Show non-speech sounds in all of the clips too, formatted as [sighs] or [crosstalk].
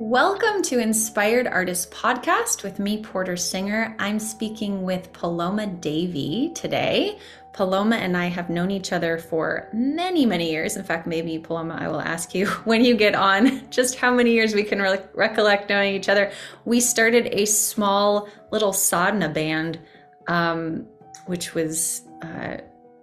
Welcome to Inspired Artist Podcast with me, Porter Singer. I'm speaking with Paloma Davey today. Paloma and I have known each other for many, many years. In fact, maybe Paloma, I will ask you [laughs] when you get on just how many years we can re- recollect knowing each other. We started a small little sadhana band, um, which was uh,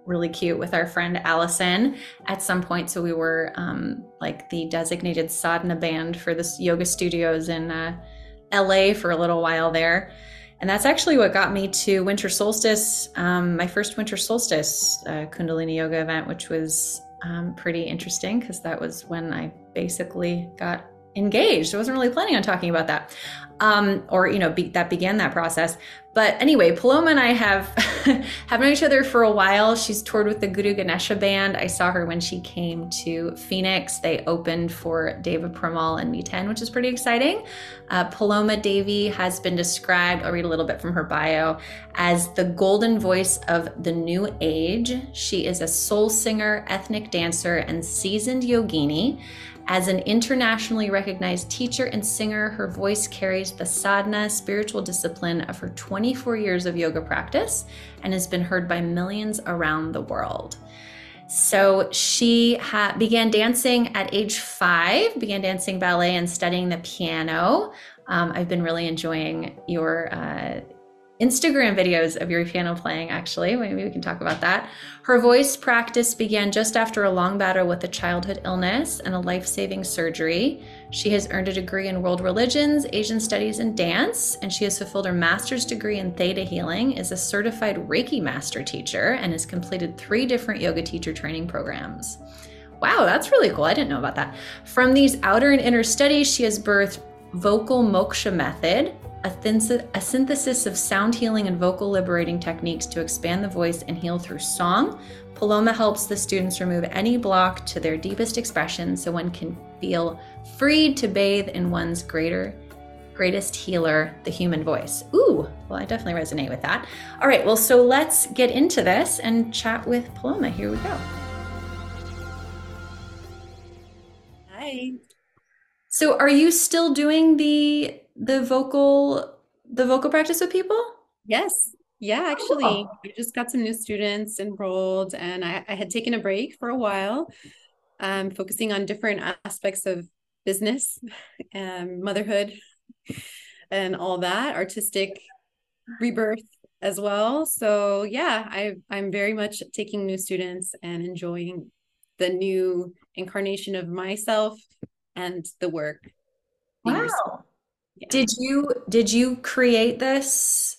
really cute with our friend Allison at some point. So we were um, like the designated sadhana band for the yoga studios in uh, LA for a little while there. And that's actually what got me to Winter Solstice, um, my first Winter Solstice uh, Kundalini Yoga event, which was um, pretty interesting because that was when I basically got engaged. I wasn't really planning on talking about that, um, or you know, be, that began that process. But anyway, Paloma and I have [laughs] have known each other for a while. She's toured with the Guru Ganesha band. I saw her when she came to Phoenix. They opened for Deva Premal and Miten, which is pretty exciting. Uh, Paloma Davey has been described. I'll read a little bit from her bio as the golden voice of the new age. She is a soul singer, ethnic dancer, and seasoned yogini. As an internationally recognized teacher and singer, her voice carries the sadhana spiritual discipline of her 24 years of yoga practice and has been heard by millions around the world. So she ha- began dancing at age five, began dancing ballet and studying the piano. Um, I've been really enjoying your uh, Instagram videos of your piano playing, actually. Maybe we can talk about that. Her voice practice began just after a long battle with a childhood illness and a life saving surgery. She has earned a degree in world religions, Asian studies, and dance, and she has fulfilled her master's degree in Theta healing, is a certified Reiki master teacher, and has completed three different yoga teacher training programs. Wow, that's really cool. I didn't know about that. From these outer and inner studies, she has birthed Vocal Moksha Method, a, a synthesis of sound healing and vocal liberating techniques to expand the voice and heal through song. Paloma helps the students remove any block to their deepest expression so one can feel freed to bathe in one's greater greatest healer, the human voice. Ooh, well, I definitely resonate with that. All right, well, so let's get into this and chat with Paloma. Here we go. Hi. So, are you still doing the the vocal the vocal practice with people? Yes. Yeah, actually, oh. I just got some new students enrolled and I, I had taken a break for a while, um, focusing on different aspects of business and [laughs] motherhood and all that, artistic rebirth as well. So yeah, I I'm very much taking new students and enjoying the new incarnation of myself and the work. Wow. Yeah. Did you did you create this?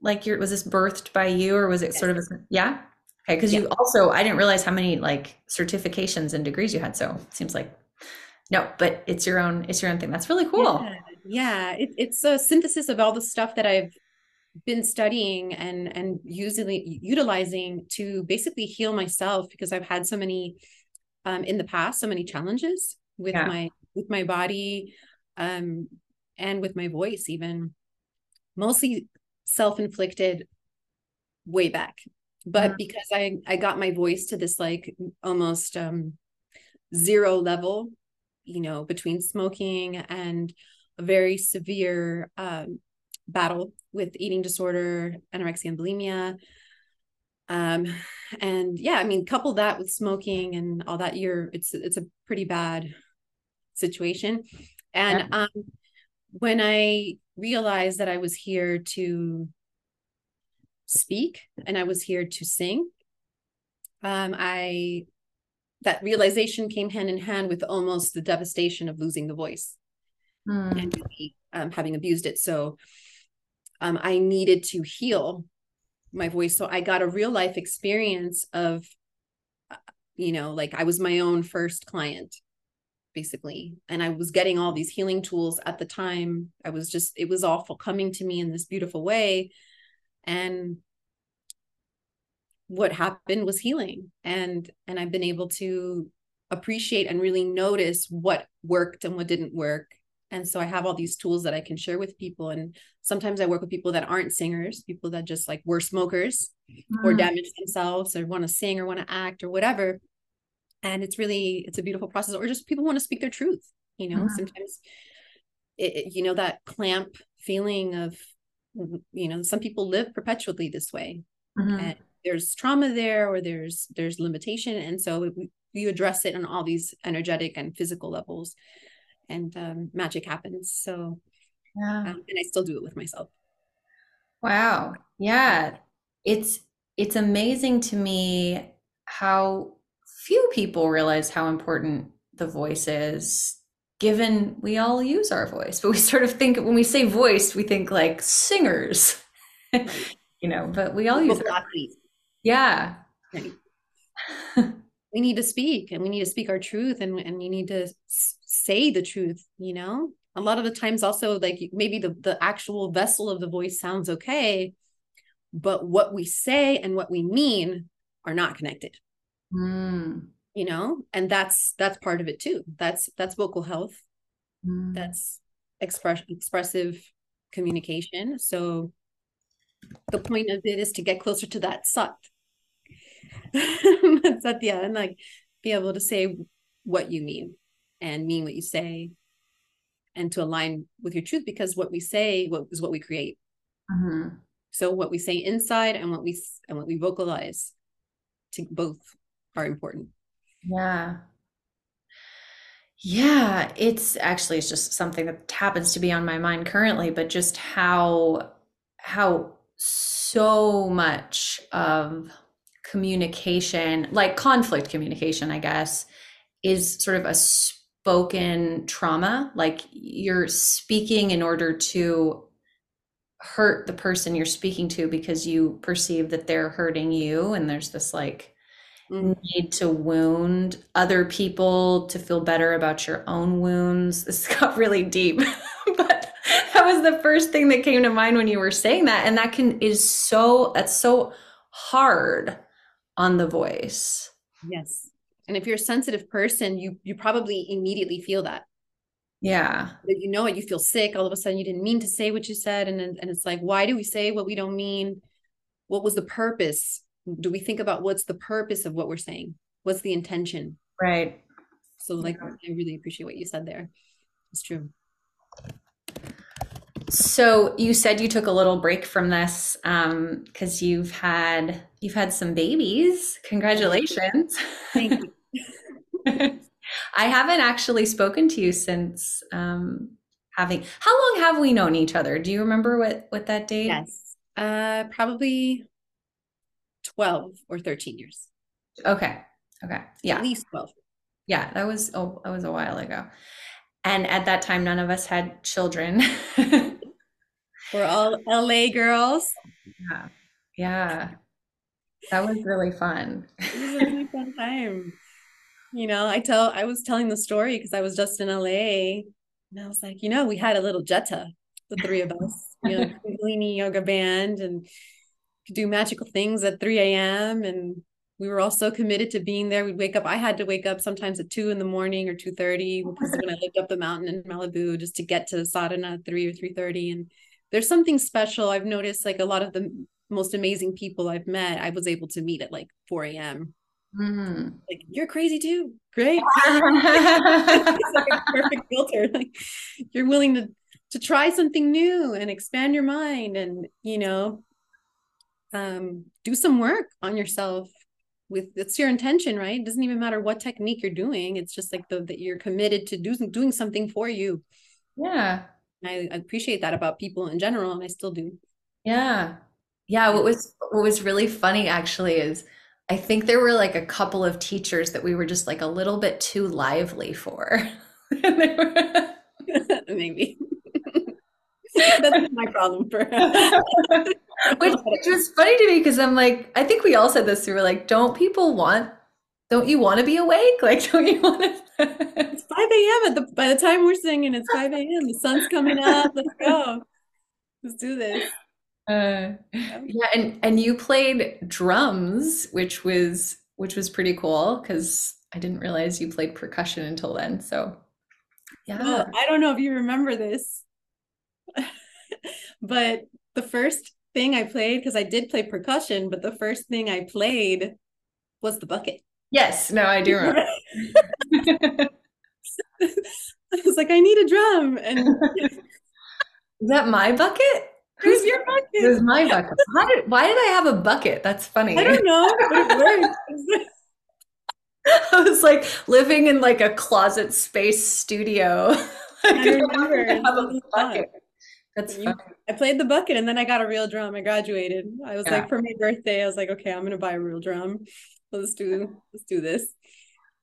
Like your was this birthed by you or was it yes. sort of a, yeah? Okay, because yeah. you also I didn't realize how many like certifications and degrees you had. So it seems like no, but it's your own it's your own thing. That's really cool. Yeah, yeah. It, it's a synthesis of all the stuff that I've been studying and and usually utilizing to basically heal myself because I've had so many um in the past so many challenges with yeah. my with my body um and with my voice even mostly self-inflicted way back but mm-hmm. because i i got my voice to this like almost um zero level you know between smoking and a very severe um battle with eating disorder anorexia and bulimia um and yeah i mean couple that with smoking and all that you're it's it's a pretty bad situation and yeah. um when I realized that I was here to speak and I was here to sing, um, I that realization came hand in hand with almost the devastation of losing the voice mm. and um, having abused it. So um, I needed to heal my voice. So I got a real life experience of, uh, you know, like I was my own first client basically. And i was getting all these healing tools at the time. I was just it was awful coming to me in this beautiful way. And what happened was healing. And and i've been able to appreciate and really notice what worked and what didn't work. And so i have all these tools that i can share with people. And sometimes i work with people that aren't singers people that just like were smokers mm. or damaged themselves or want to sing or want to act or whatever and it's really it's a beautiful process or just people want to speak their truth you know? Mm-hmm. sometimes it, you know that clamp feeling of you know some people live perpetually this way mm-hmm. and there's trauma there or there's there's limitation and so you address it on all these energetic and physical levels and um, magic happens so yeah. um, and i still do it with myself. Wow. Yeah. It's it's amazing to me how few people realize how important the voice is given we all use our voice but we sort of think when we say voice we think like singers [laughs] you know but we all use athletes yeah. [laughs] We need to speak and we need to speak our truth and, and we need to say the truth you know? A lot of the times also like maybe the, the actual vessel of the voice sounds okay but what we say and what we mean are not connected mm. You know and that's that's part of it too. That's that's vocal health. Mm. that's express expressive communication. So the point of it is to get closer to that sat. [laughs] Satya and like be able to say what you mean and mean what you say and to align with your truth because what we say what is what we create. Mm-hmm. so what we say inside and what we and what we vocalize to both are important yeah. Yeah, it's actually it's just something that happens to be on my mind currently, but just how how so much of communication, like conflict communication, I guess, is sort of a spoken trauma. Like you're speaking in order to hurt the person you're speaking to because you perceive that they're hurting you. And there's this like. Mm-hmm. need to wound other people to feel better about your own wounds. [laughs] This got really deep, [laughs] but that was the first thing that came to mind when you were saying that. And that can is so that's so hard on the voice. Yes. And if you're a sensitive person, you you probably immediately feel that. Yeah. You know it, you feel sick. All of a sudden you didn't mean to say what you said. And, and it's like, why do we say what we don't mean? What was the purpose? Do we think about what's the purpose of what we're saying? What's the intention? Right. So like i really appreciate what you said there. It's true. So you said you took a little break from this um because you've had you've had some babies. Congratulations. Thank [laughs] you. I haven't actually spoken to you since um having how long have we known each other? Do you remember what what that date? Yes. Uh probably 12 or 13 years. Okay. Okay. Yeah. At least 12. Yeah, that was oh, that was a while ago. And at that time none of us had children. [laughs] We're all LA girls. Yeah. Yeah. That was really fun. it was a really [laughs] fun time. You know, I tell I was telling the story because I was just in LA and I was like, you know, we had a little Jetta, the three of us, you know, [laughs] Kundalini yoga band and could do magical things at 3 a.m. and we were all so committed to being there. We'd wake up. I had to wake up sometimes at two in the morning or 2:30 because when I lived up the mountain in Malibu just to get to sadhana at 3 or 3:30. And there's something special. I've noticed like a lot of the most amazing people I've met, I was able to meet at like 4 a.m. Mm-hmm. Like you're crazy too. Great. [laughs] it's like a perfect filter. [laughs] Like you're willing to to try something new and expand your mind and you know um, do some work on yourself with it's your intention right? It doesn't even matter what technique you're doing. It's just like the, that you're committed to do, doing something for you. Yeah. I, I appreciate that about people in general and i still do. Yeah. Yeah what was what was really funny actually is i think there were like a couple of teachers that we were just like a little bit too lively for. [laughs] [laughs] Maybe that's my problem for [laughs] which, which was funny to me because I'm like, I think we all said this. We were like, don't people want? Don't you want to be awake? [laughs] Like, don't you want to? it's 5 a.m. at the by the time we're singing, it's 5 a.m. The sun's coming up. Let's go. Let's do this. Uh, yeah, and and you played drums, which was which was pretty cool because I didn't realize you played percussion until then. So, yeah, well, I don't know if you remember this, [laughs] but the first thing I played because I did play percussion, but the first thing I played was the bucket. Yes, no, I do remember. [laughs] I was like, I need a drum. And [laughs] is that my bucket? Who's your bucket? It was my bucket. How did, why did I have a bucket? That's funny. I don't know, but it worked. I was like living in like a closet space studio. like, I remember. I have a bucket. That's You- I played the bucket and then I got a real drum. I graduated. I was Yeah. like, for my birthday, I was like, okay, I'm gonna buy a real drum. Let's do let's do this.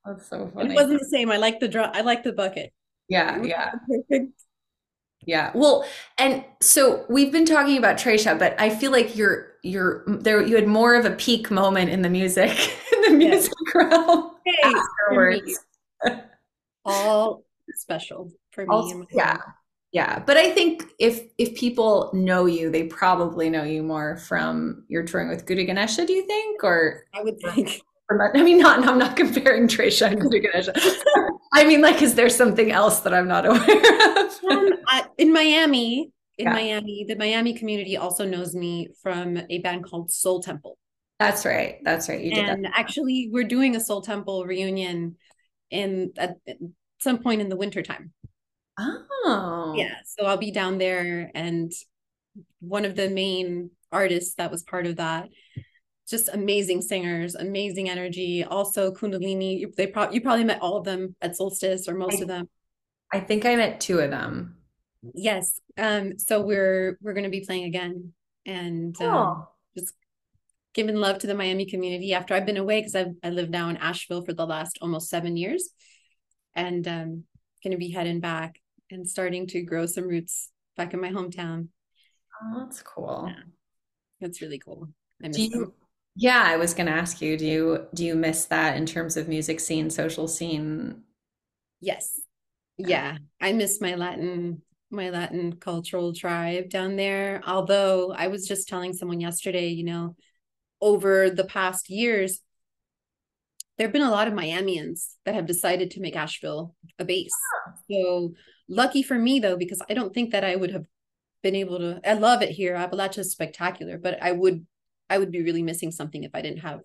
That's so And funny. it wasn't the same. I like the drum. I like the bucket. Yeah, yeah. Perfect. Yeah. Well, and so we've been talking about Trisha, but I feel like you're you're there you had more of a peak moment in the music [laughs] in the Yes. music [laughs] realm Hey, afterwards. [laughs] all special for me. And my yeah. Yeah. But I think if if people know you, they probably know you more from your touring with Guru Ganesha, do you think? Or I would think. [laughs] I mean not I'm not comparing Trisha and Guru Ganesha. [laughs] I mean like is there something else that I'm not aware of? Um, I, in Miami, in Yeah. Miami, the Miami community also knows me from a band called Soul Temple. That's right. That's right. You did that. actually we're doing a soul temple reunion in at, at some point in the winter time Oh. yeah so i'll be down there and one of the main artists that was part of that just amazing singers amazing energy also kundalini they pro- you probably met all of them at solstice or most of them I think I met two of them. yes um so we're we're going to be playing again and um, just giving love to the Miami community after I've been away because I've I live now in Asheville for the last almost seven years, and um, going to be heading back and starting to grow some roots back in my hometown. Oh, that's cool. Yeah. That's really cool. I miss Do you, them. yeah, I was gonna ask you, do you do you miss that in terms of music scene, social scene? Yes, yeah, I miss my Latin my Latin cultural tribe down there. Although I was just telling someone yesterday, you know, over the past years. There have been a lot of Miamians that have decided to make Asheville a base. So lucky for me though, because I don't think that I would have been able to. I love it here. Appalachia is spectacular, but I would, I would be really missing something if I didn't have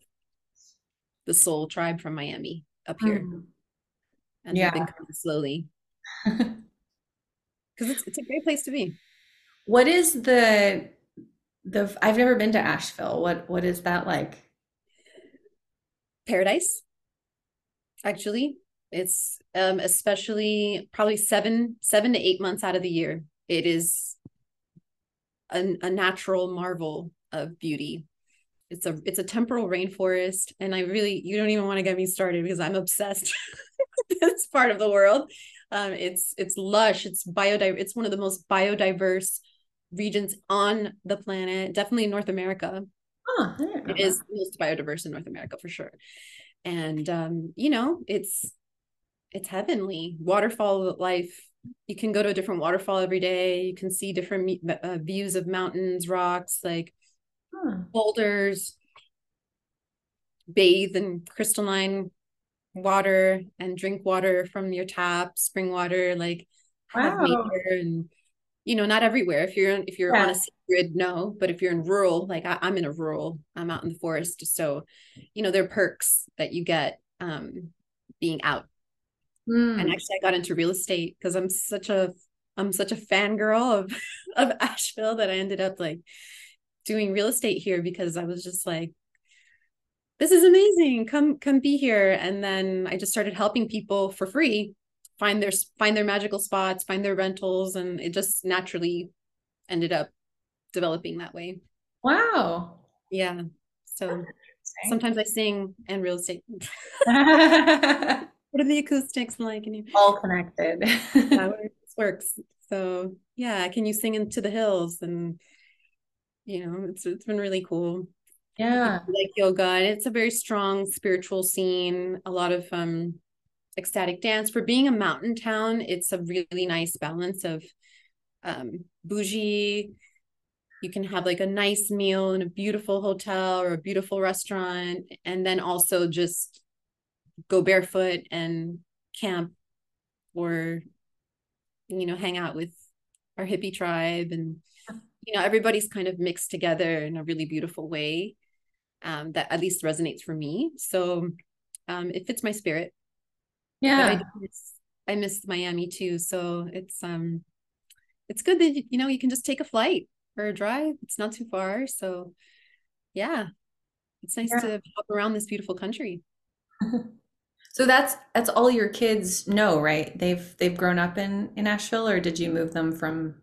the soul tribe from Miami up here, Mm. and Yeah. they've been coming slowly [laughs] because it's it's a great place to be. What is the the I've never been to Asheville. What what is that like? Paradise, actually, it's um especially probably seven seven to eight months out of the year. It is a, a natural marvel of beauty. It's a it's a temporal rainforest, and I really you don't even want to get me started because I'm obsessed [laughs] with this part of the world. Um, it's it's lush. It's biodiverse. It's one of the most biodiverse regions on the planet. Definitely in North America. Huh, I didn't know It is most biodiverse in North America for sure. And um, you know, it's it's heavenly. Waterfall life. You can go to a different waterfall every day. You can see different uh, views of mountains, rocks, like. Huh. boulders, bathe in crystalline water and drink water from your tap, spring water, like have Wow. nature and you know, not everywhere. If you're if you're on a grid, no. But if you're in rural, like I, I'm in a rural, I'm out in the forest. So, you know, there are perks that you get um being out. Mm. And actually I got into real estate because I'm such a I'm such a fangirl of [laughs] of Asheville that I ended up like doing real estate here because I was just like, this is amazing. Come come be here. And then I just started helping people for free find their find their magical spots, find their rentals, and it just naturally ended up developing that way. Wow. Yeah. So sometimes I sing and real estate. [laughs] [laughs] What are the acoustics like? And you, All connected. how it [laughs] works. So yeah, can you sing into the hills? And you know, it's it's been really cool. Yeah. like yoga and it's a very strong spiritual scene a lot of um ecstatic dance for being a mountain town it's a really nice balance of um bougie you can have like a nice meal in a beautiful hotel or a beautiful restaurant and then also just go barefoot and camp or you know hang out with our hippie tribe and you know everybody's kind of mixed together in a really beautiful way um, that at least resonates for me so um, it fits my spirit but I Yeah. miss I missed Miami too. So it's um it's good that you know you can just take a flight or a drive. It's not too far. So yeah. It's nice yeah. to hop around this beautiful country. [laughs] so that's that's all your kids know, right? They've they've grown up in in Asheville or did you move them from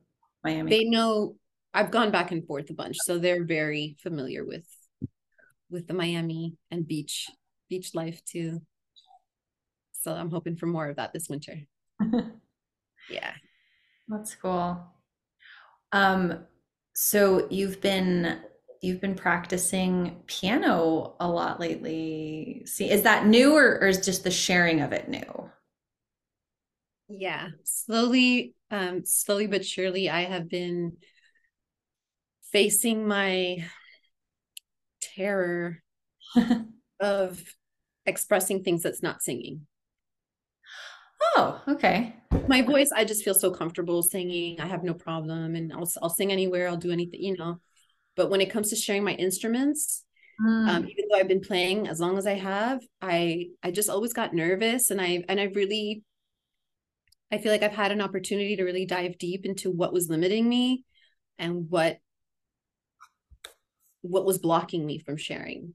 Miami? They know I've gone back and forth a bunch, so they're very familiar with with the Miami and beach beach life too. So I'm hoping for more of that this winter. [laughs] yeah. That's cool. Um so you've been you've been practicing piano a lot lately. See, is that new or, or is just the sharing of it new? Yeah, slowly, um, slowly but surely, I have been facing my terror [laughs] of expressing things that's not singing. Oh, okay. My voice, I just feel so comfortable singing. I have no problem, and I'll I'll sing anywhere. I'll do anything, you know. But when it comes to sharing my instruments, mm. um, even though I've been playing as long as I have, I I just always got nervous, and I and I really, I feel like I've had an opportunity to really dive deep into what was limiting me, and what what was blocking me from sharing,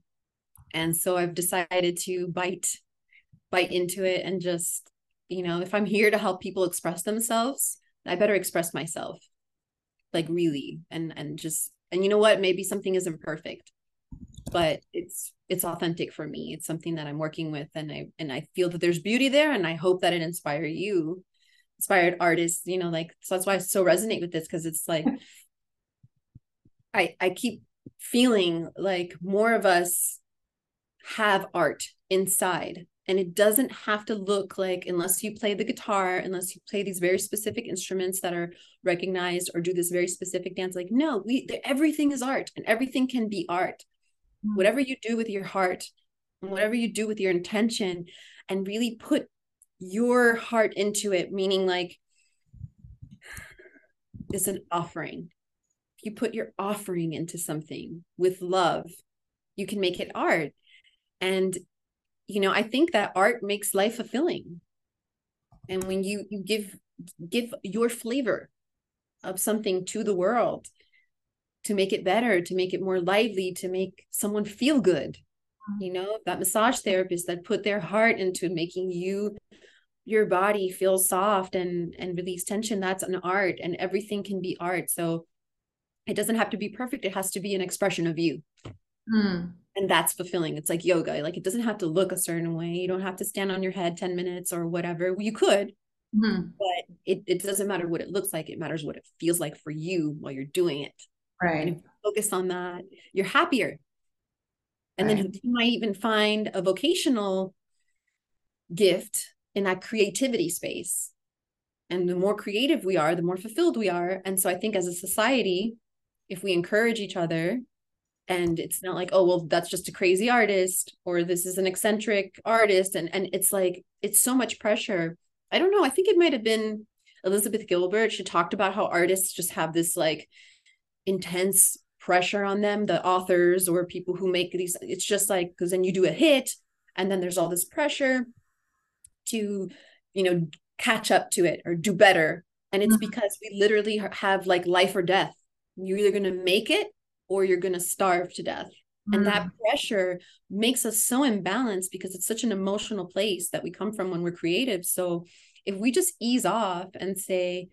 and so I've decided to bite bite into it and just you know if i'm here to help people express themselves i better express myself like really and and just and you know what? Maybe something isn't perfect but it's it's authentic for me. It's something that i'm working with and i and i feel that there's beauty there and i hope that it inspire you inspired artists you know like so that's why i so resonate with this because it's like [laughs] i i keep feeling like more of us have art inside and it doesn't have to look like unless you play the guitar unless you play these very specific instruments that are recognized or do this very specific dance like no we everything is art and everything can be art. Mm-hmm. whatever you do with your heart and whatever you do with your intention and really put your heart into it meaning like it's an offering. If you put your offering into something with love you can make it art. And you know i think that art makes life fulfilling. And when you you give give your flavor of something to the world to make it better to make it more lively to make someone feel good mm-hmm. you know that massage therapist that put their heart into making you your body feel soft and and release tension that's an art and everything can be art. So it doesn't have to be perfect. It has to be an expression of you. Mm and that's fulfilling. It's like yoga like it doesn't have to look a certain way. You don't have to stand on your head 10 minutes or whatever. You could mm-hmm. but it, it doesn't matter what it looks like. It matters what it feels like for you while you're doing it. Right. and if you focus on that you're happier. And right. then you might even find a vocational gift in that creativity space. And the more creative we are the more fulfilled we are. And so i think as a society if we encourage each other and it's not like oh well that's just a crazy artist or this is an eccentric artist. And and it's like it's so much pressure. I don't know. I think it might have been elizabeth gilbert. She talked about how artists just have this like intense pressure on them the authors or people who make these. It's just like because then you do a hit and then there's all this pressure to you know catch up to it or do better. And it's mm-hmm. because we literally have like life or death. You're either going to make it or you're going to starve to death. Mm. And that mm. pressure makes us so imbalanced because it's such an emotional place that we come from when we're creative. So if we just ease off and say,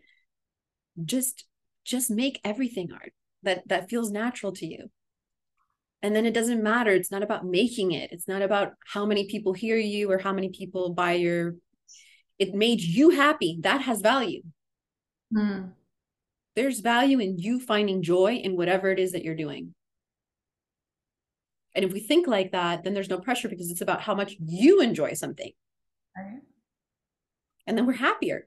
just just make everything art that that feels natural to you and then it doesn't matter it's not about making it it's not about how many people hear you or how many people buy your it made you happy that has value mm there's value in you finding joy in whatever it is that you're doing. And if we think like that, then there's no pressure because it's about how much you enjoy something. Right. And then we're happier.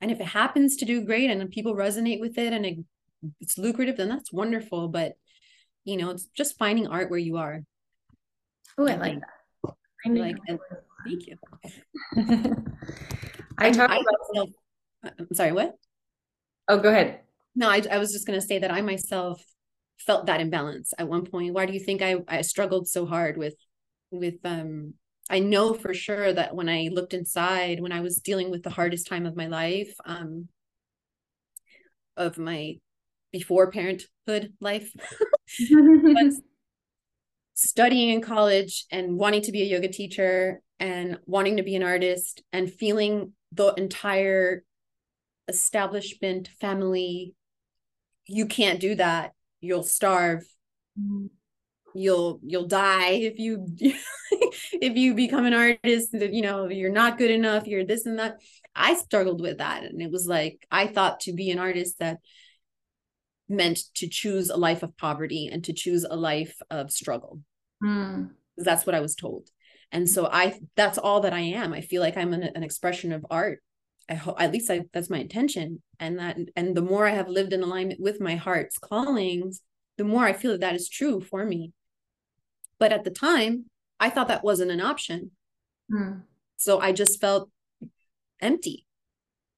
And if it happens to do great and people resonate with it and it, it's lucrative, then that's wonderful. But, you know, it's just finding art where you are. Oh, I like that. I like that. Thank you. [laughs] I talk about. Myself, uh, I'm sorry, what? Oh, go ahead. No, I, I was just going to say that I myself felt that imbalance at one point. Why do you think I, I struggled so hard with with um I know for sure that when I looked inside, when I was dealing with the hardest time of my life, um, of my before parenthood life, [laughs] studying in college and wanting to be a yoga teacher and wanting to be an artist and feeling the entire establishment family you can't do that. You'll starve. Mm-hmm. you'll you'll die if you [laughs] if you become an artist you know you're not good enough you're this and that. I struggled with that and it was like i thought to be an artist that meant to choose a life of poverty and to choose a life of struggle. Mm. that's what i was told. And so i that's all that i am. I feel like i'm an, an expression of art I hope at least I, that's my intention. And that, and the more I have lived in alignment with my heart's callings, the more I feel that that is true for me. But at the time, I thought that wasn't an option. Hmm. So I just felt empty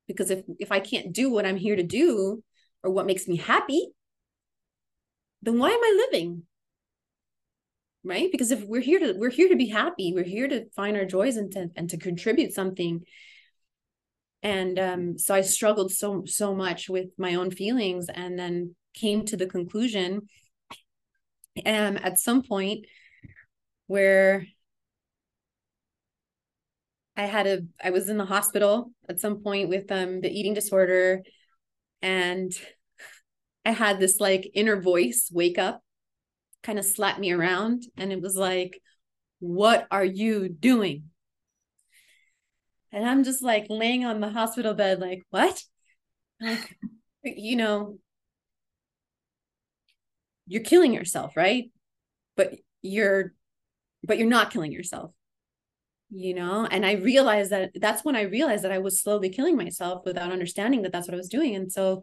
because if if I can't do what I'm here to do or what makes me happy, then why am I living? Right? Because if we're here to we're here to be happy, we're here to find our joys and to and to contribute something and um, so i struggled so so much with my own feelings and then came to the conclusion um, at some point where i had a i was in the hospital at some point with um, the eating disorder and i had this like inner voice wake up kind of slap me around and it was like what are you doing and I'm just like laying on the hospital bed, like, what? Like, you know, you're killing yourself, right? But you're, but you're not killing yourself, you know? And I realized that that's when I realized that I was slowly killing myself without understanding that that's what I was doing. And so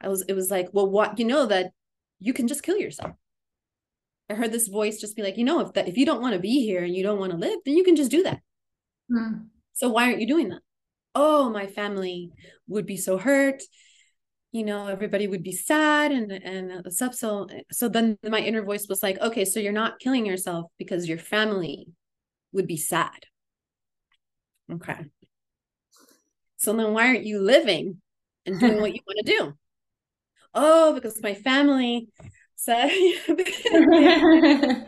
I was, it was like, well, what, you know, that you can just kill yourself. I heard this voice just be like, you know, if that, if you don't want to be here and you don't want to live, then you can just do that. Mm. So why aren't you doing that? Oh, my family would be so hurt. You know, everybody would be sad and and the stuff. So so then my inner voice was like, okay, so you're not killing yourself because your family would be sad. Okay. So then why aren't you living and doing what you [laughs] want to do? Oh, because my family said [laughs] [laughs]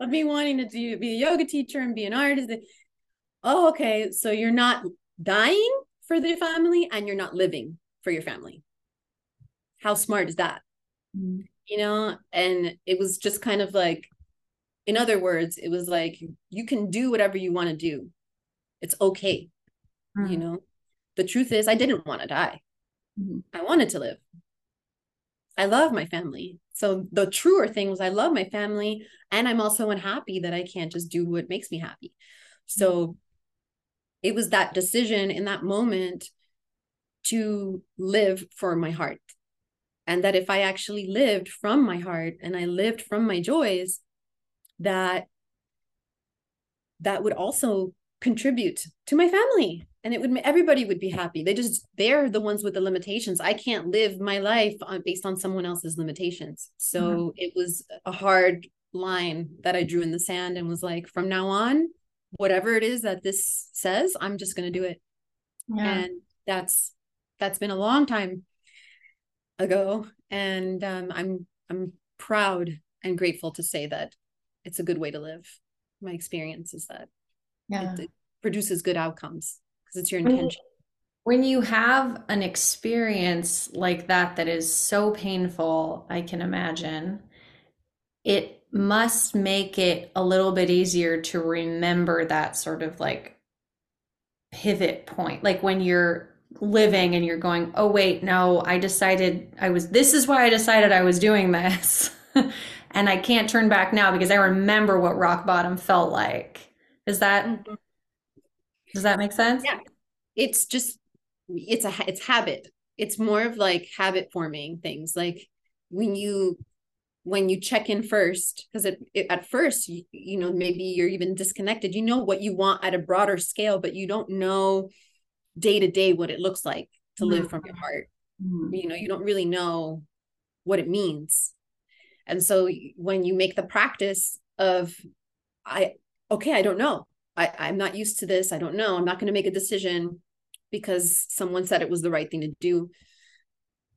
of me wanting to do, be a yoga teacher and be an artist oh, okay, so you're not dying for the family and you're not living for your family. How smart is that? Mm-hmm. You know, and it was just kind of like, in other words, it was like, you can do whatever you want to do. It's okay. Mm-hmm. You know, the truth is, I didn't want to die. Mm-hmm. I wanted to live. I love my family. So the truer thing was I love my family and I'm also unhappy that I can't just do what makes me happy. So it was that decision in that moment to live for my heart. And that if i actually lived from my heart and i lived from my joys that that would also contribute to my family. And it would everybody would be happy. They just they're the ones with the limitations. I can't live my life on, based on someone else's limitations. So mm-hmm. it was a hard line that i drew in the sand and was like from now on whatever it is that this says i'm just going to do it yeah. and that's that's been a long time ago and um, i'm i'm proud and grateful to say that it's a good way to live my experience is that yeah. it, it produces good outcomes because it's your intention when you have an experience like that that is so painful i can imagine it must make it a little bit easier to remember that sort of like pivot point. Like when you're living and you're going, oh, wait, no, I decided I was, this is why I decided I was doing this. [laughs] and I can't turn back now because I remember what rock bottom felt like. Is that, mm-hmm. does that make sense? Yeah. It's just, it's a, it's habit. It's more of like habit forming things. Like when you when you check in first because it, it, at first you, you know maybe you're even disconnected you know what you want at a broader scale but you don't know day to day what it looks like to live from your heart mm-hmm. you know you don't really know what it means and so when you make the practice of i okay i don't know I, I'm not used to this. I don't know. I'm not going to make a decision because someone said it was the right thing to do.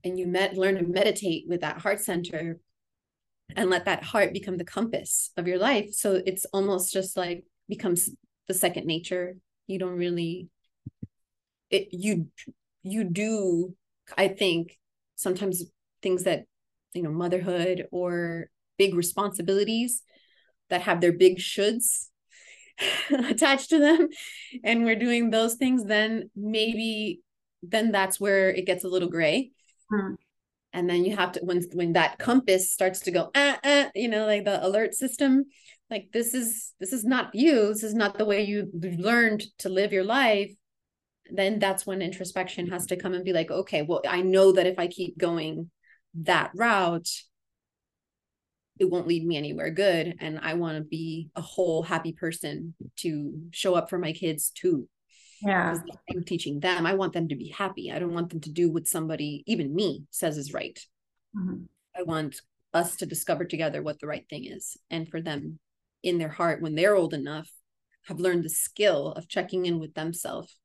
And you met learn to meditate with that heart center and let that heart become the compass of your life. So it's almost just like becomes the second nature. You don't really it you you do, I think, sometimes things that, you know, motherhood or big responsibilities that have their big shoulds [laughs] attached to them and we're doing those things then maybe then that's where it gets a little gray hmm. And then you have to when when that compass starts to go ah, ah, you know like the alert system like this is this is not you this is not the way you learned to live your life then that's when introspection has to come and be like okay well i know that if i keep going that route it won't lead me anywhere good and i want to be a whole happy person to show up for my kids too yeah i'm teaching them i want them to be happy i don't want them to do what somebody even me says is right mm-hmm. i want us to discover together what the right thing is and for them in their heart when they're old enough have learned the skill of checking in with themselves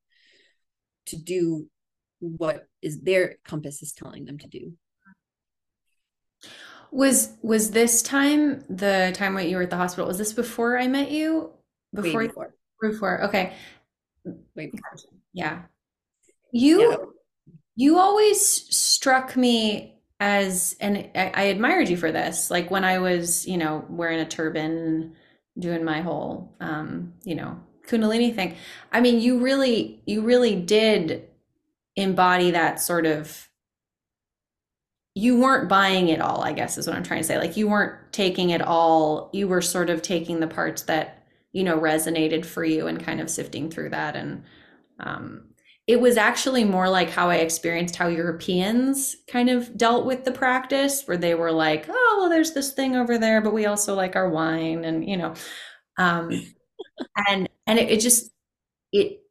to do what is their compass is telling them to do was was this time the time when you were at the hospital? Was this before I met you? Before before. before. Okay. Before. Yeah. You yeah. you always struck me as and I, I admired you for this. Like when I was, you know, wearing a turban doing my whole um, you know, kundalini thing. I mean, you really you really did embody that sort of you weren't buying it all, I guess is what I'm trying to say. Like you weren't taking it all. You were sort of taking the parts that, you know, resonated for you and kind of sifting through that. And um, it was actually more like how I experienced how Europeans kind of dealt with the practice, where they were like, oh, well, there's this thing over there, but we also like our wine and, you know, um, [laughs] and, and it, it just, it,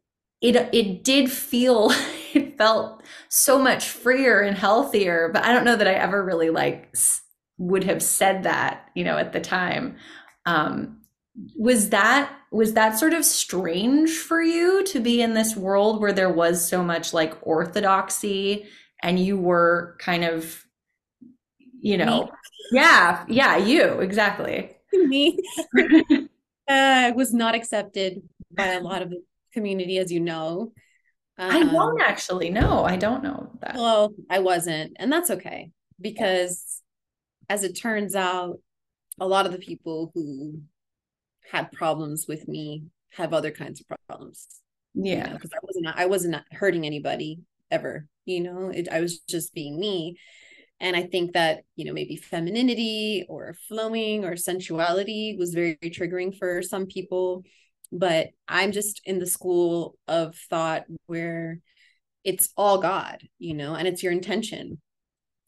it, it did feel [laughs] it felt so much freer and healthier but i don't know that i ever really like would have said that you know at the time um was that was that sort of strange for you to be in this world where there was so much like orthodoxy and you were kind of you know Me? yeah yeah you exactly [laughs] me [laughs] uh, was not accepted by a lot of the community as you know um, I don't actually know. I don't know that. Well, I wasn't, and that's okay because, as it turns out, a lot of the people who had problems with me have other kinds of problems. Yeah, because you know, I wasn't I wasn't hurting anybody ever. You know, it, I was just being me. And I think that, you know, maybe femininity or flowing or sensuality was very triggering for some people but i'm just in the school of thought where it's all god you know and it's your intention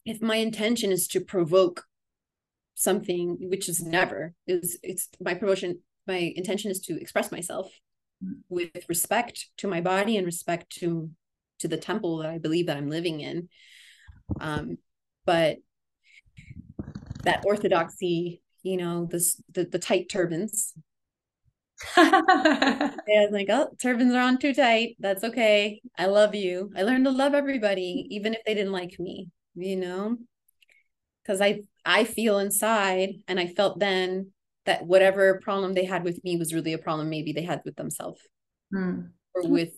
if my intention is to provoke something which is never is it's my promotion my intention is to express myself with respect to my body and respect to to the temple that i believe that i'm living in um but that orthodoxy you know this the, the tight turbans [laughs] was like, oh, turbans are on too tight. That's okay. I love you. I learned to love everybody, even if they didn't like me, you know? Because I I feel inside and I felt then that whatever problem they had with me was really a problem maybe they had with themselves mm. or with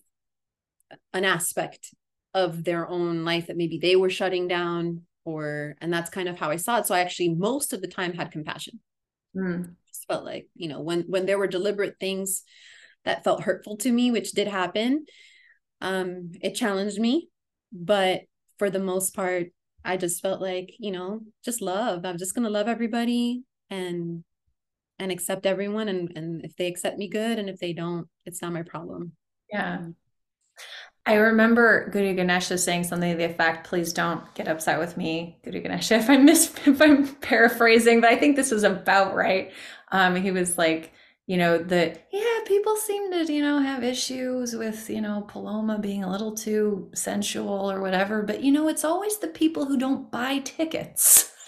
an aspect of their own life that maybe they were shutting down or and that's kind of how I saw it. So I actually most of the time had compassion. Mm felt like you know when when there were deliberate things that felt hurtful to me which did happen um it challenged me but for the most part i just felt like you know just love i'm just going to love everybody and and accept everyone and and if they accept me good and if they don't it's not my problem yeah um, I remember Guru Ganesha saying something to the effect, please don't get upset with me, Guru Ganesha, [laughs] if I'm mis if I'm paraphrasing, but I think this was about right. Um, he was like, you know, the yeah, people seem to, you know, have issues with, you know, Paloma being a little too sensual or whatever, but you know, it's always the people who don't buy tickets. [laughs]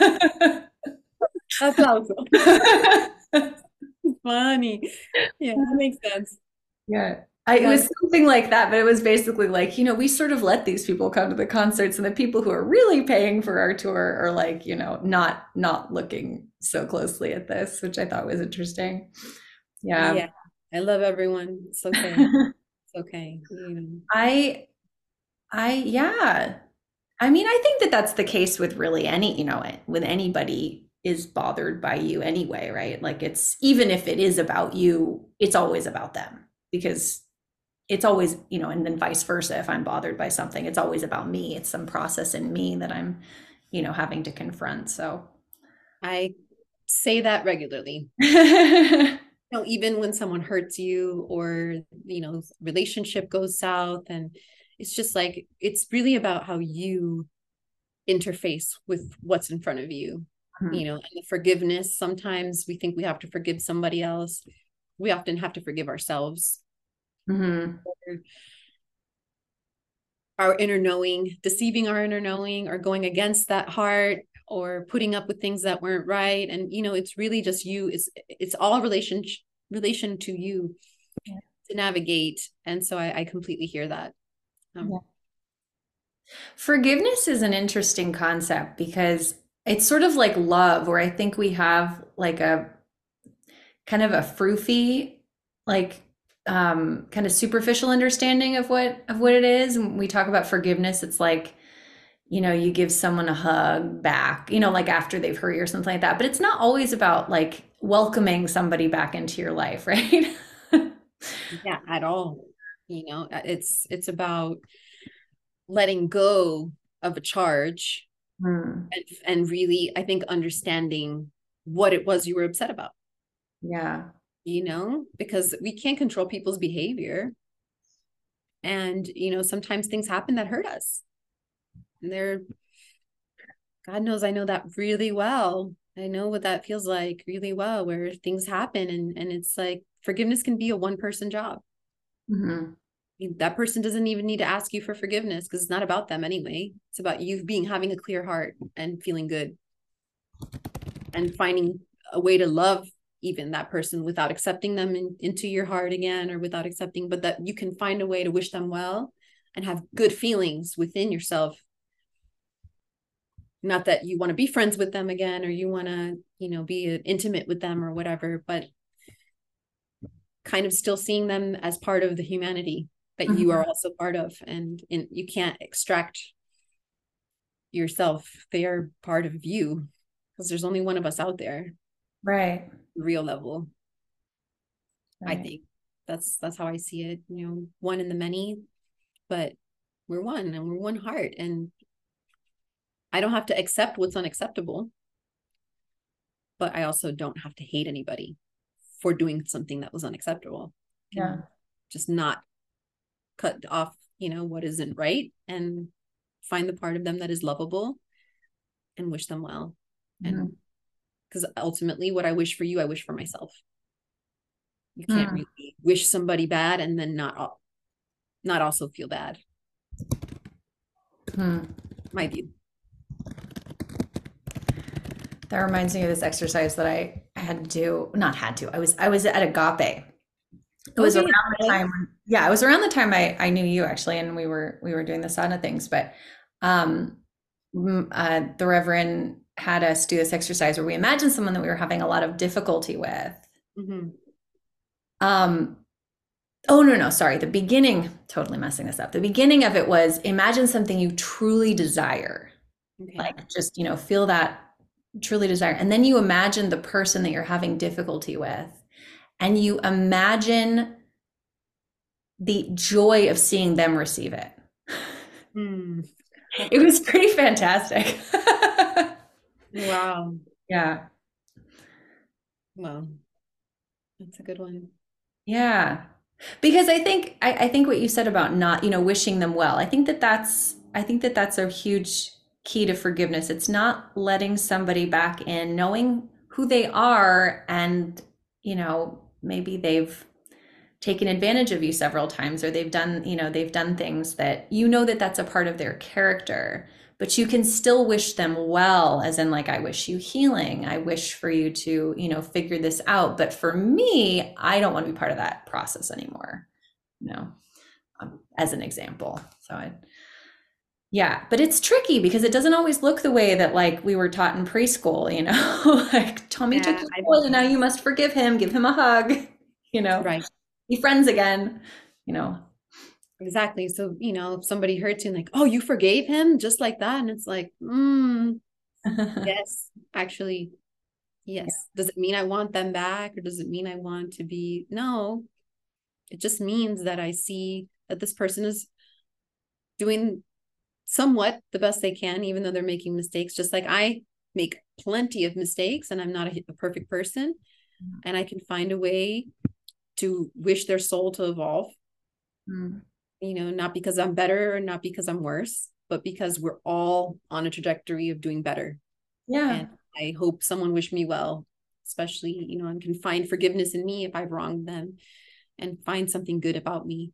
[laughs] That's awesome. [laughs] funny. Yeah, that makes sense. Yeah. I, it was something like that, but it was basically like, you know, we sort of let these people come to the concerts and the people who are really paying for our tour are like, you know, not not looking so closely at this, which I thought was interesting. Yeah. Yeah. I love everyone. It's okay. [laughs] it's okay. You know. I I yeah. I mean, I think that that's the case with really any, you know, with anybody is bothered by you anyway, right? Like it's even if it is about you, it's always about them because it's always, you know, and then vice versa. If I'm bothered by something, it's always about me. It's some process in me that I'm, you know, having to confront. So I say that regularly. [laughs] you know, even when someone hurts you or, you know, relationship goes south and it's just like it's really about how you interface with what's in front of you mm-hmm. you know and the forgiveness. Sometimes we think we have to forgive somebody else. We often have to forgive ourselves. Mm-hmm. our inner knowing deceiving our inner knowing or going against that heart or putting up with things that weren't right. And you know it's really just you. It's it's all relation relation to you yeah. to navigate. And so I, I completely hear that um, yeah. Forgiveness is an interesting concept because it's sort of like love, where I think we have like a kind of a froofy, like um, kind of superficial understanding of what of what it is. And we talk about forgiveness, it's like you know you give someone a hug back you know like after they've hurt you or something like that but it's not always about like welcoming somebody back into your life [laughs] right yeah at all you know uh, it's it's about letting go of a charge mm. and, and really i think understanding what it was you were upset about. Yeah. You know because we can't control people's behavior. And you know sometimes things happen that hurt us. And they're god knows i know that really well. I know what that feels like really well where things happen and and it's like forgiveness can be a one person job. Mm-hmm that person doesn't even need to ask you for forgiveness because it's not about them anyway. It's about you being having a clear heart and feeling good and finding a way to love even that person without accepting them in, into your heart again or without accepting, but that you can find a way to wish them well and have good feelings within yourself. Not that you want to be friends with them again or you want to, you know, be uh, intimate with them or whatever, but kind of still seeing them as part of the humanity that mm-hmm. you are also part of and, and you can't extract yourself. They are part of you because there's only one of us out there. Right. Real level. Right. i think that's that's how i see it you know one in the many but we're one and we're one heart and i don't have to accept what's unacceptable but i also don't have to hate anybody for doing something that was unacceptable. Yeah. Just not cut off you know what isn't right and find the part of them that is lovable and wish them well mm-hmm. and because ultimately what i wish for you i wish for myself you can't mm. really wish somebody bad and then not not also feel bad hmm. my view that reminds me of this exercise that I had to do not had to i was i was at agape it was okay. around the time yeah it was around the time i i knew you actually and we were we were doing the sauna things but um uh, the reverend had us do this exercise where we imagined someone that we were having a lot of difficulty with mm-hmm. um oh no no sorry the beginning totally messing this up the beginning of it was imagine something you truly desire okay. like just you know feel that truly desire and then you imagine the person that you're having difficulty with and you imagine the joy of seeing them receive it. Mm. [laughs] It was pretty fantastic. [laughs] wow. Yeah. Well, that's a good one. Yeah. Because I think I, I think what you said about not, you know, wishing them well. I think that that's I think that that's a huge key to forgiveness. It's not letting somebody back in, knowing who they are and, you know, maybe they've taken advantage of you several times or they've done you know they've done things that you know that that's a part of their character but you can still wish them well as in like i wish you healing. I wish for you to you know figure this out. But for me i don't want to be part of that process anymore you know um, as an example. So i yeah but it's tricky because it doesn't always look the way that like we were taught in preschool you know? [laughs] Like tommy yeah, took boy and now you must forgive him. Give him a hug [laughs] you know? Right be friends again you know Exactly. So, you know, if somebody hurts you and like, oh, you forgave him just like that. And it's like, mm, [laughs] yes, actually, yes. Does it mean I want them back or does it mean I want to be? No, it just means that I see that this person is doing somewhat the best they can, even though they're making mistakes, just like I make plenty of mistakes and I'm not a, a perfect person. Mm. And I can find a way to wish their soul to evolve. Mm you know, not because I'm better or not because I'm worse, but because we're all on a trajectory of doing better. Yeah. And I hope someone wish me well, especially, you know, and can find forgiveness in me if I've wronged them and find something good about me,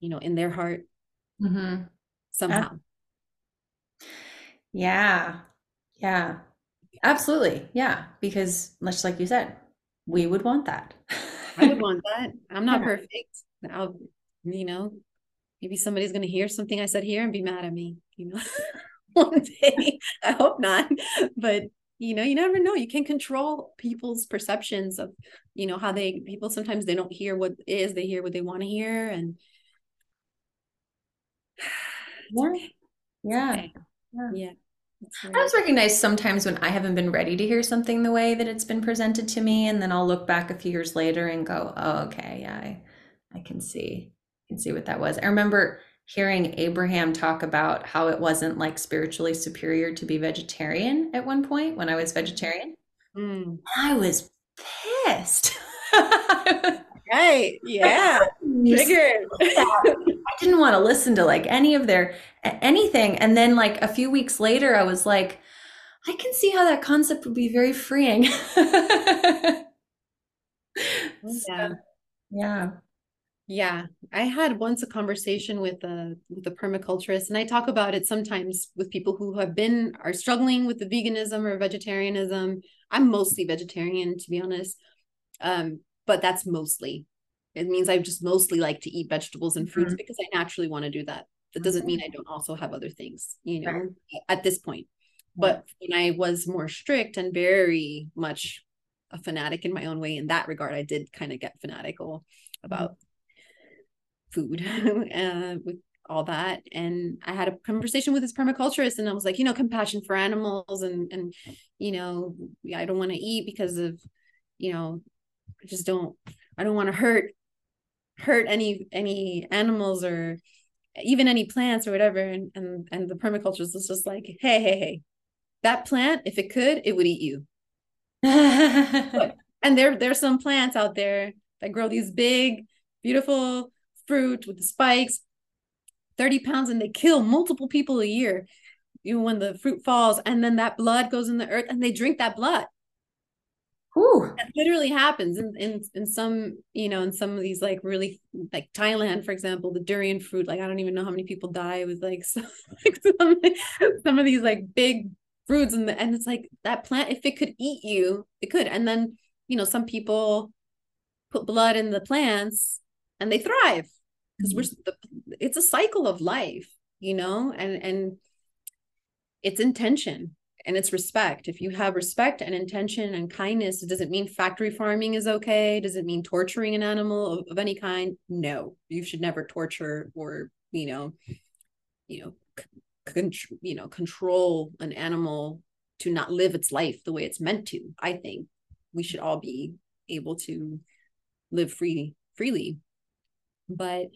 you know, in their heart mm-hmm. somehow. Yeah. Yeah. Absolutely. Yeah. Because much like you said, we would want that. [laughs] I would want that. I'm not perfect. I'll you know, maybe somebody's going to hear something I said here and be mad at me, you know, [laughs] one day. I hope not. But, you know, you never know. You can control people's perceptions of, you know, how they, people sometimes they don't hear what is, they hear what they want to hear. And [sighs] yeah. Okay. Yeah. Okay. yeah. Yeah. I was recognized sometimes when I haven't been ready to hear something the way that it's been presented to me, and then I'll look back a few years later and go, "Oh, okay, yeah, I, I can see." I can see what that was. I remember hearing Abraham talk about how it wasn't like spiritually superior to be vegetarian at one point when I was vegetarian. Mm. I was pissed. [laughs] right. Yeah. Triggered. [laughs] I didn't want to listen to like any of their anything. And then like a few weeks later, I was like, I can see how that concept would be very freeing. [laughs] yeah. So, yeah. Yeah, I had once a conversation with a with a permaculturist, and I talk about it sometimes with people who have been are struggling with the veganism or vegetarianism. I'm mostly vegetarian, to be honest, um, but that's mostly. It means I just mostly like to eat vegetables and fruits mm-hmm. because I naturally want to do that. That doesn't mean I don't also have other things, you know, right. at this point. But when I was more strict and very much a fanatic in my own way in that regard, I did kind of get fanatical about food [laughs] uh, with all that and i had a conversation with this permaculturist and i was like you know compassion for animals and and you know i don't want to eat because of you know i just don't i don't want to hurt hurt any any animals or even any plants or whatever and and, and the permaculturist was just like hey hey hey that plant if it could it would eat you [laughs] and there there's some plants out there that grow these big beautiful fruit with the spikes, 30 pounds, and they kill multiple people a year. You know, when the fruit falls, and then that blood goes in the earth, and they drink that blood. Whew. That literally happens in, in in some, you know, in some of these like really like Thailand, for example, the durian fruit. Like I don't even know how many people die with like [laughs] some, like some, some of these like big fruits, and the, and it's like that plant. If it could eat you, it could. And then you know, some people put blood in the plants and they thrive because we're mm-hmm. it's a cycle of life you know and and it's intention and it's respect. If you have respect and intention and kindness does it mean factory farming is okay? Does it mean torturing an animal of, of any kind? No you should never torture or you know you know con- you know control an animal to not live its life the way it's meant to i think. We should all be able to live free freely. But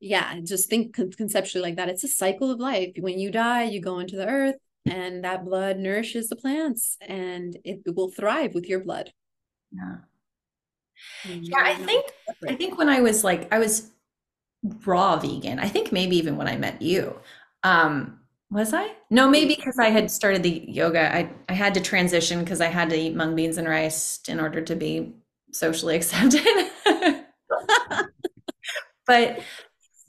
yeah just think conceptually like that. It's a cycle of life. When you die you go into the earth and that blood nourishes the plants and it, it will thrive with your blood. Yeah. Yeah i think i think when i was like i was raw vegan i think maybe even when i met you um was i? No maybe. because i had started the yoga i i had to transition because i had to eat mung beans and rice in order to be socially [laughs] accepted. [laughs] But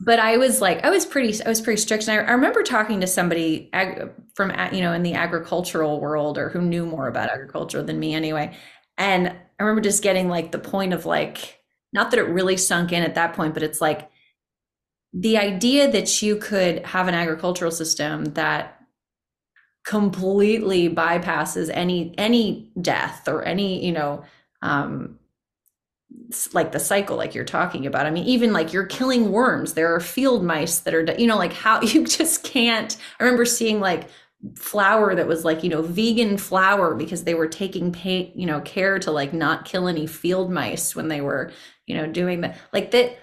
but I was like, I was pretty, I was pretty strict. And I, I remember talking to somebody ag, from, you know, in the agricultural world or who knew more about agriculture than me anyway. And I remember just getting like the point of like, not that it really sunk in at that point, but it's like the idea that you could have an agricultural system that completely bypasses any any death or any you know um like the cycle like you're talking about. I mean even like you're killing worms. There are field mice that are you know like how [laughs] you just can't i remember seeing like flour that was like you know vegan flour because they were taking pay you know care to like not kill any field mice when they were you know doing that. Like that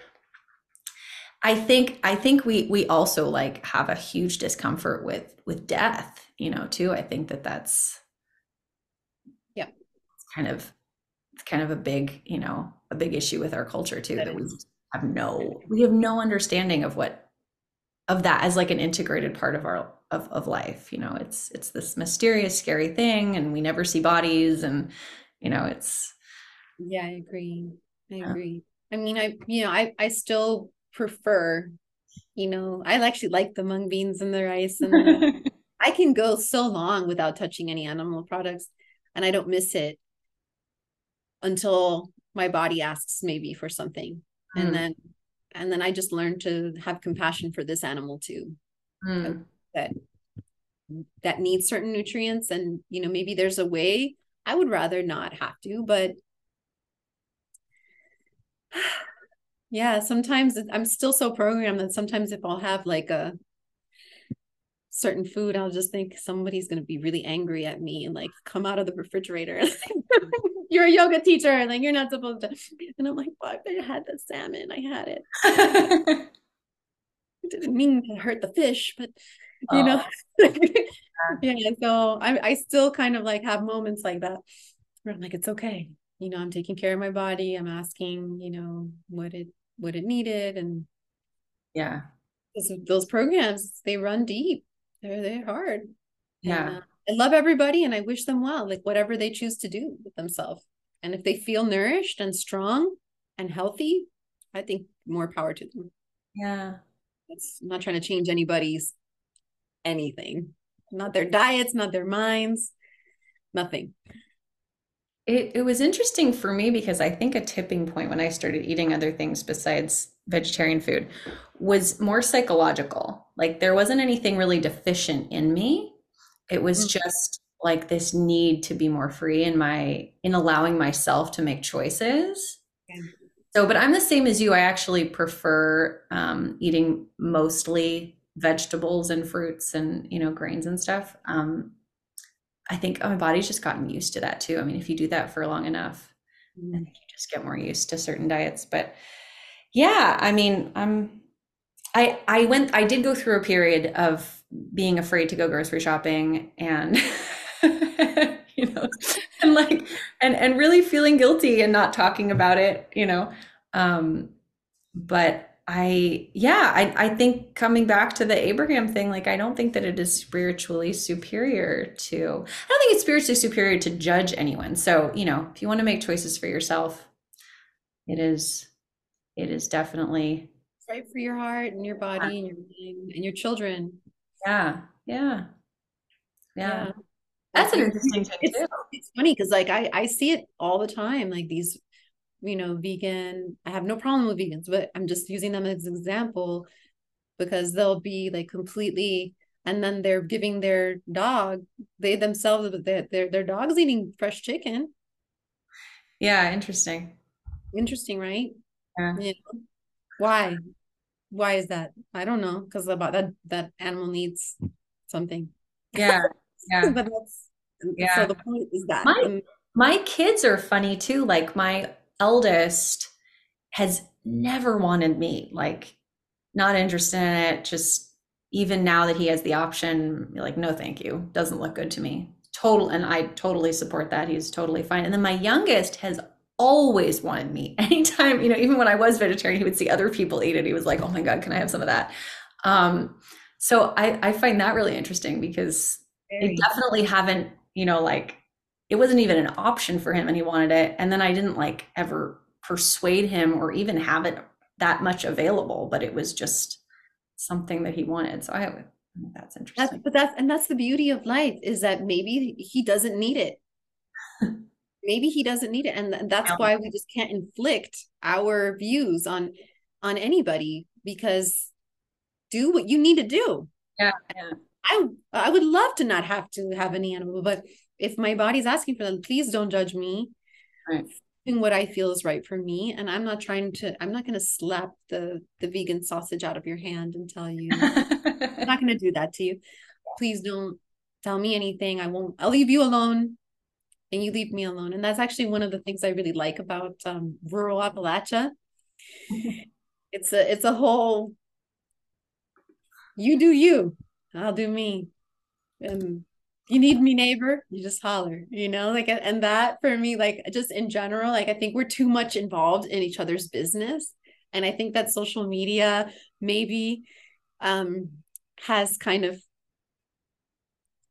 i think i think we we also like have a huge discomfort with with death you know too. I think that that's yeah. kind of it's kind of a big you know a big issue with our culture too that, that we have no we have no understanding of what of that as like an integrated part of our of, of life you know? It's it's this mysterious scary thing and we never see bodies and you know it's yeah i agree. I agree. I mean i you know i i still prefer you know i actually like the mung beans and the rice and [laughs] i can go so long without touching any animal products and i don't miss it until my body asks maybe for something mm. and hmm. then and then i just learned to have compassion for this animal too mm. that that needs certain nutrients and you know maybe there's a way i would rather not have to but [sighs] yeah sometimes i'm still so programmed that sometimes if i'll have like a certain food i'll just think somebody's going to be really angry at me and like come out of the refrigerator [laughs] you're a yoga teacher like you're not supposed to. And i'm like fuck i had the salmon i had it. [laughs] I didn't mean to hurt the fish but you oh. know [laughs] yeah so I, I still kind of like have moments like that where i'm like it's okay. You know i'm taking care of my body. I'm asking you know what it what it needed. And yeah. those programs they run deep. They're they're hard. Yeah. and, uh, I love everybody and I wish them well, like whatever they choose to do with themselves. And if they feel nourished and strong and healthy, I think more power to them. Yeah. It's I'm not trying to change anybody's anything, not their diets, not their minds, nothing. It, it was interesting for me because I think a tipping point when I started eating other things besides vegetarian food was more psychological. Like there wasn't anything really deficient in me it was mm-hmm. just like this need to be more free in my in allowing myself to make choices. Okay. So, but I'm the same as you. I actually prefer um, eating mostly vegetables and fruits and you know grains and stuff. Um, I think my body's just gotten used to that too. I mean, if you do that for long enough, mm. I think you just get more used to certain diets. But yeah, I mean, I'm I I went I did go through a period of being afraid to go grocery shopping and [laughs] you know and like and and really feeling guilty and not talking about it you know um but i yeah i i think coming back to the abraham thing like i don't think that it is spiritually superior to i don't think it's spiritually superior to judge anyone. So you know if you want to make choices for yourself it is it is definitely right for your heart and your body and your and your children yeah. Yeah. Yeah. That's an interesting thing it's, too. It's funny because like I I see it all the time. Like these, you know, vegan. I have no problem with vegans, but I'm just using them as an example because they'll be like completely and then they're giving their dog they themselves their their, their dog's eating fresh chicken yeah interesting interesting right yeah. yeah. why why is that? I don't know because about that that animal needs something. Yeah [laughs] yeah. But that's yeah. so the point is that my, and, my kids are funny too like my eldest has never wanted meat like not interested in it just even now that he has the option like no thank you doesn't look good to me. Total and i totally support that he's totally fine. And then my youngest has always wanted meat. [laughs] Anytime, you know, even when I was vegetarian, he would see other people eat it. He was like, oh my God, can I have some of that? Um, so I, I find that really interesting because Very. definitely haven't, you know, like it wasn't even an option for him and he wanted it. And then I didn't like ever persuade him or even have it that much available, but it was just something that he wanted. So I that's interesting. That's, but that's and that's the beauty of life is that maybe he doesn't need it. Maybe he doesn't need it, and that's why we just can't inflict our views on on anybody because do what you need to do. Yeah, yeah. I I would love to not have to have any animal, but if my body's asking for them, please don't judge me. Right. Doing what I feel is right for me, and I'm not trying to. I'm not going to slap the the vegan sausage out of your hand and tell you. [laughs] I'm not going to do that to you. Please don't tell me anything. I won't. I'll leave you alone, and you leave me alone. And that's actually one of the things I really like about um, rural Appalachia. [laughs] it's a it's a whole. You do you. I'll do me. And you need me neighbor you just holler you know like and that for me like just in general like i think we're too much involved in each other's business and i think that social media maybe um has kind of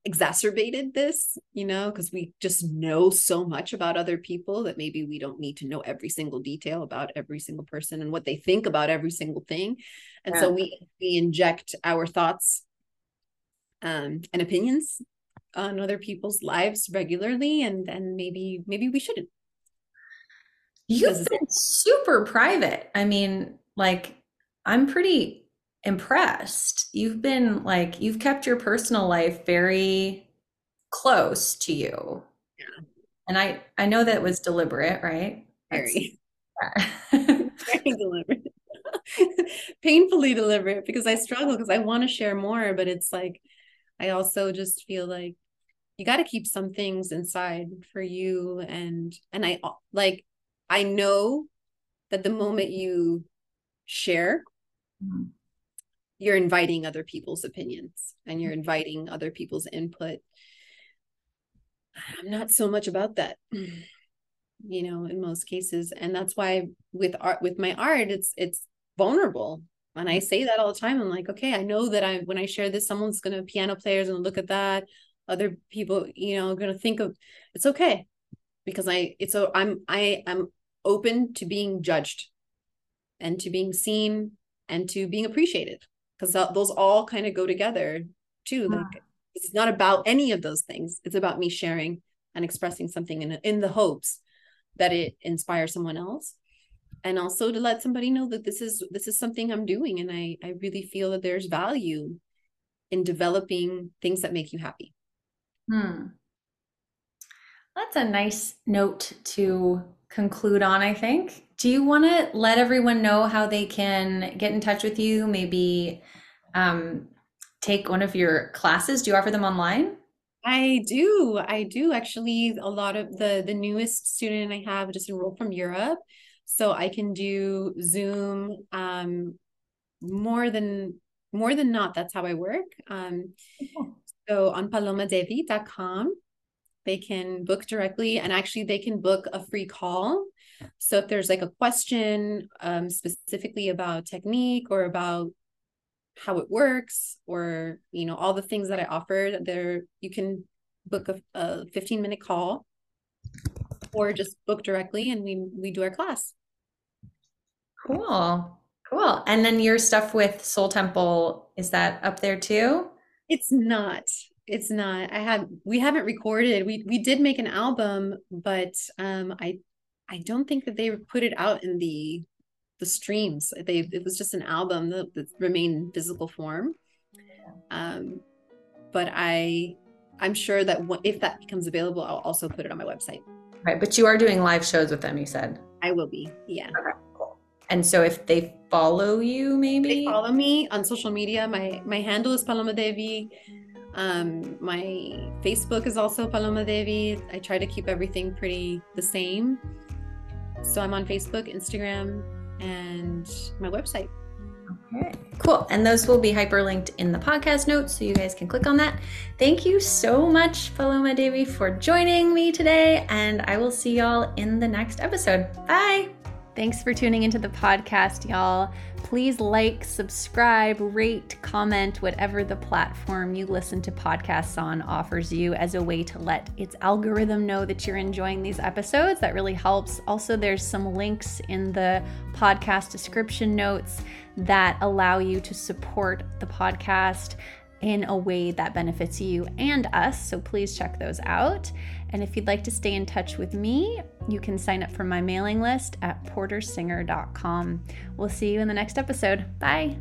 exacerbated this you know because we just know so much about other people that maybe we don't need to know every single detail about every single person and what they think about every single thing. And yeah. so we we inject our thoughts um, and opinions on other people's lives regularly and then maybe maybe we shouldn't. You've been super private. I mean like i'm pretty impressed. You've been like you've kept your personal life very close to you. Yeah. And i i know that was deliberate right? Very. [laughs] Very deliberate. [laughs] Painfully deliberate because i struggle because i want to share more but it's like I also just feel like you got to keep some things inside for you and and I like I know that the moment you share mm-hmm. You're inviting other people's opinions and you're inviting other people's input. I'm not so much about that [sighs] you know in most cases. And that's why with art with my art it's it's vulnerable. And I say that all the time. I'm like, okay, I know that I when I share this, someone's gonna piano players and look at that. Other people, you know, gonna think of it's okay. Because I it's so I'm I am open to being judged and to being seen and to being appreciated because those all kind of go together too. Yeah. Like it's not about any of those things. It's about me sharing and expressing something in in the hopes that it inspires someone else and also to let somebody know that this is this is something i'm doing and i i really feel that there's value in developing things that make you happy hmm that's a nice note to conclude on i think do you want to let everyone know how they can get in touch with you maybe um, take one of your classes do you offer them online I do. I do actually. A lot of the the newest student I have just enrolled from Europe, so I can do Zoom um, more than more than not. That's how I work. Um, so on palomadevi.com, they can book directly, and actually they can book a free call. So if there's like a question um, specifically about technique or about how it works, or you know all the things that I offer, there you can book a, a 15 minute call or just book directly and we we do our class Cool. Cool. And then your stuff with Soul Temple, is that up there too? It's not. It's not. I have we haven't recorded. We we did make an album, but um I I don't think that they put it out in the the streams. They it was just an album that, that remained physical form. Um but I I'm sure that if that becomes available, I'll also put it on my website. Right, but you are doing live shows with them, you said. I will be. Yeah. Okay. And so if they follow you, maybe they follow me on social media. My my handle is Paloma Devi. Um, my Facebook is also Paloma Devi. I try to keep everything pretty the same. So I'm on Facebook, Instagram, and my website. Okay, cool. And those will be hyperlinked in the podcast notes so you guys can click on that. Thank you so much, Paloma Devi, for joining me today. And I will see y'all in the next episode. Bye. Thanks for tuning into the podcast, y'all. Please like, subscribe, rate, comment, whatever the platform you listen to podcasts on offers you as a way to let its algorithm know that you're enjoying these episodes. That really helps. Also, there's some links in the podcast description notes that allow you to support the podcast in a way that benefits you and us. So please check those out. And if you'd like to stay in touch with me, you can sign up for my mailing list at portersinger.com. We'll see you in the next episode. Bye.